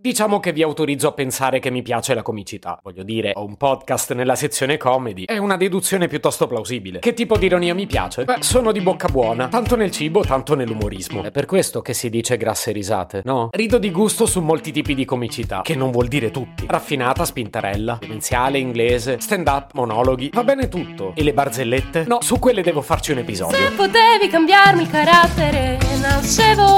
Diciamo che vi autorizzo a pensare che mi piace la comicità. Voglio dire, ho un podcast nella sezione comedy. È una deduzione piuttosto plausibile. Che tipo di ironia mi piace? Beh, sono di bocca buona, tanto nel cibo, tanto nell'umorismo. È per questo che si dice grasse risate, no? Rido di gusto su molti tipi di comicità, che non vuol dire tutti. Raffinata, spintarella, demenziale, inglese, stand-up, monologhi, va bene tutto. E le barzellette? No, su quelle devo farci un episodio. Se potevi cambiarmi il carattere, nascevo.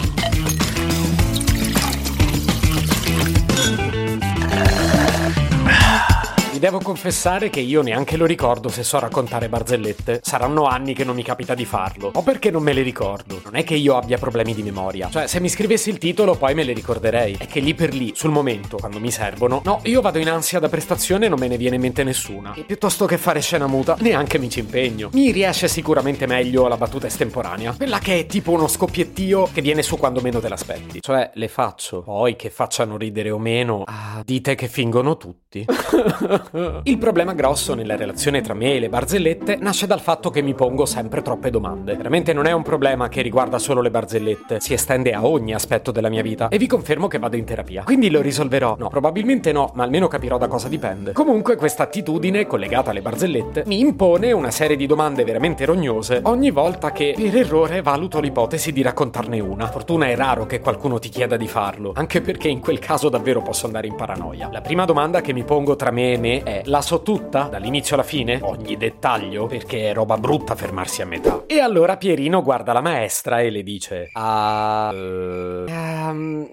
Devo confessare che io neanche lo ricordo se so raccontare barzellette. Saranno anni che non mi capita di farlo. O perché non me le ricordo. Non è che io abbia problemi di memoria. Cioè, se mi scrivessi il titolo poi me le ricorderei. È che lì per lì, sul momento, quando mi servono, no, io vado in ansia da prestazione e non me ne viene in mente nessuna. E piuttosto che fare scena muta, neanche mi ci impegno. Mi riesce sicuramente meglio la battuta estemporanea. Quella che è tipo uno scoppiettio che viene su quando meno te l'aspetti. Cioè, le faccio. Poi che facciano ridere o meno, ah, dite che fingono tutti. Il problema grosso nella relazione tra me e le barzellette nasce dal fatto che mi pongo sempre troppe domande. Veramente non è un problema che riguarda solo le barzellette, si estende a ogni aspetto della mia vita e vi confermo che vado in terapia. Quindi lo risolverò? No, probabilmente no, ma almeno capirò da cosa dipende. Comunque questa attitudine, collegata alle barzellette, mi impone una serie di domande veramente rognose ogni volta che per errore valuto l'ipotesi di raccontarne una. Fortuna è raro che qualcuno ti chieda di farlo, anche perché in quel caso davvero posso andare in paranoia. La prima domanda che mi pongo tra me e me è la so tutta, dall'inizio alla fine? Ogni dettaglio? Perché è roba brutta fermarsi a metà. E allora Pierino guarda la maestra e le dice: Ah. Uh, um,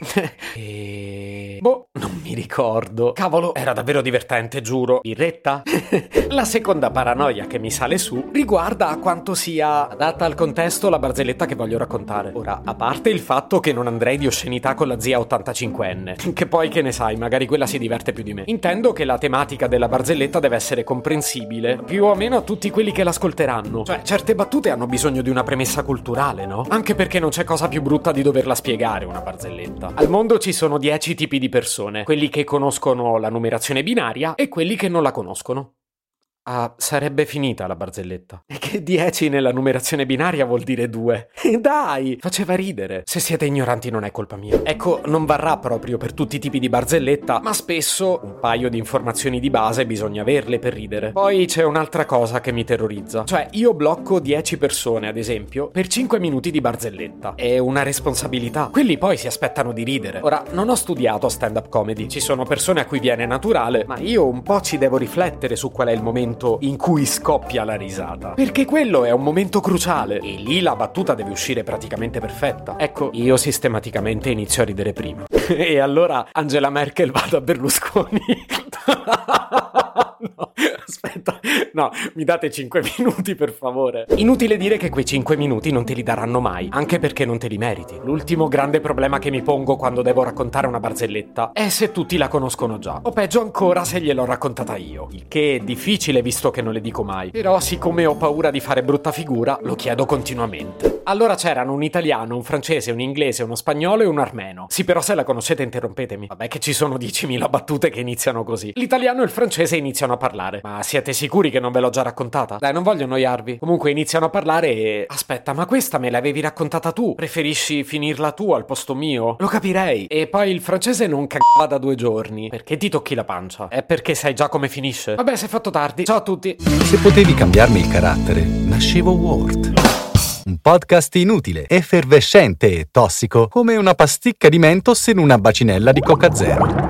e... Boh, non mi ricordo. Cavolo, era davvero divertente, giuro. Birretta? la seconda paranoia che mi sale su riguarda a quanto sia adatta al contesto la barzelletta che voglio raccontare. Ora, a parte il fatto che non andrei di oscenità con la zia 85enne, che poi che ne sai, magari quella si diverte più di me. Intendo che la tematica della barzelletta deve essere comprensibile, più o meno a tutti quelli che l'ascolteranno. Cioè, certe battute hanno bisogno di una premessa culturale, no? Anche perché non c'è cosa più brutta di doverla spiegare una barzelletta. Al mondo ci sono 10 tipi di persone, quelli che conoscono la numerazione binaria e quelli che non la conoscono. Ah, sarebbe finita la barzelletta. E che 10 nella numerazione binaria vuol dire 2. E dai, faceva ridere. Se siete ignoranti non è colpa mia. Ecco, non varrà proprio per tutti i tipi di barzelletta, ma spesso un paio di informazioni di base bisogna averle per ridere. Poi c'è un'altra cosa che mi terrorizza. Cioè, io blocco 10 persone, ad esempio, per 5 minuti di barzelletta. È una responsabilità. Quelli poi si aspettano di ridere. Ora, non ho studiato stand-up comedy. Ci sono persone a cui viene naturale, ma io un po' ci devo riflettere su qual è il momento in cui scoppia la risata. Perché quello è un momento cruciale e lì la battuta deve uscire praticamente perfetta. Ecco, io sistematicamente inizio a ridere prima. e allora Angela Merkel va da Berlusconi. no, aspetta, no, mi date 5 minuti per favore. Inutile dire che quei 5 minuti non te li daranno mai, anche perché non te li meriti. L'ultimo grande problema che mi pongo quando devo raccontare una barzelletta è se tutti la conoscono già, o peggio ancora se gliel'ho raccontata io. Il che è difficile visto che non le dico mai. Però siccome ho paura di fare brutta figura, lo chiedo continuamente. Allora c'erano un italiano, un francese, un inglese, uno spagnolo e un armeno. Sì, però se la conoscete interrompetemi. Vabbè che ci sono 10.000 battute che iniziano così. L'italiano e il francese iniziano a parlare. Ma siete sicuri che non ve l'ho già raccontata? Dai, non voglio annoiarvi. Comunque iniziano a parlare e... Aspetta, ma questa me l'avevi raccontata tu? Preferisci finirla tu al posto mio? Lo capirei. E poi il francese non cagava da due giorni. Perché ti tocchi la pancia? È perché sai già come finisce? Vabbè, si è fatto tardi. Ciao a tutti. Se potevi cambiarmi il carattere, nascevo Ward. Un podcast inutile, effervescente e tossico, come una pasticca di mentos in una bacinella di Coca Zero.